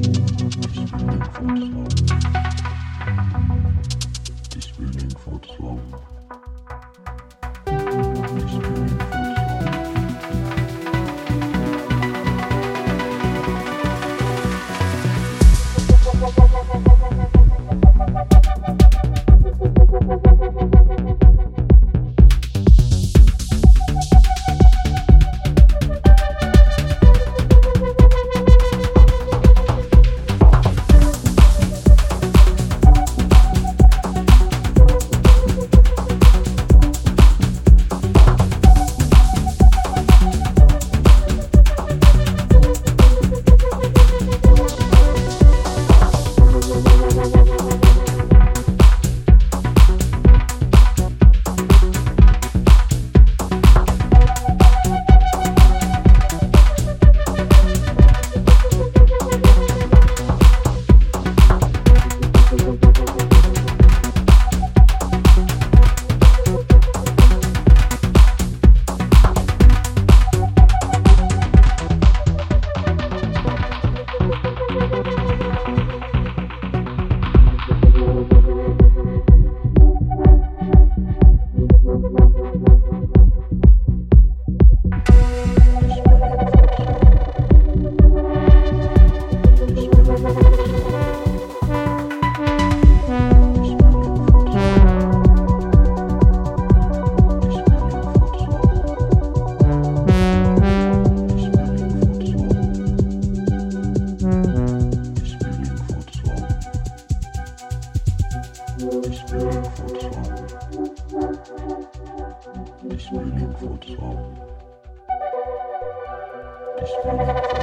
Ich will den Fortschritt. Ich will den Fortschritt. transform. Destroy,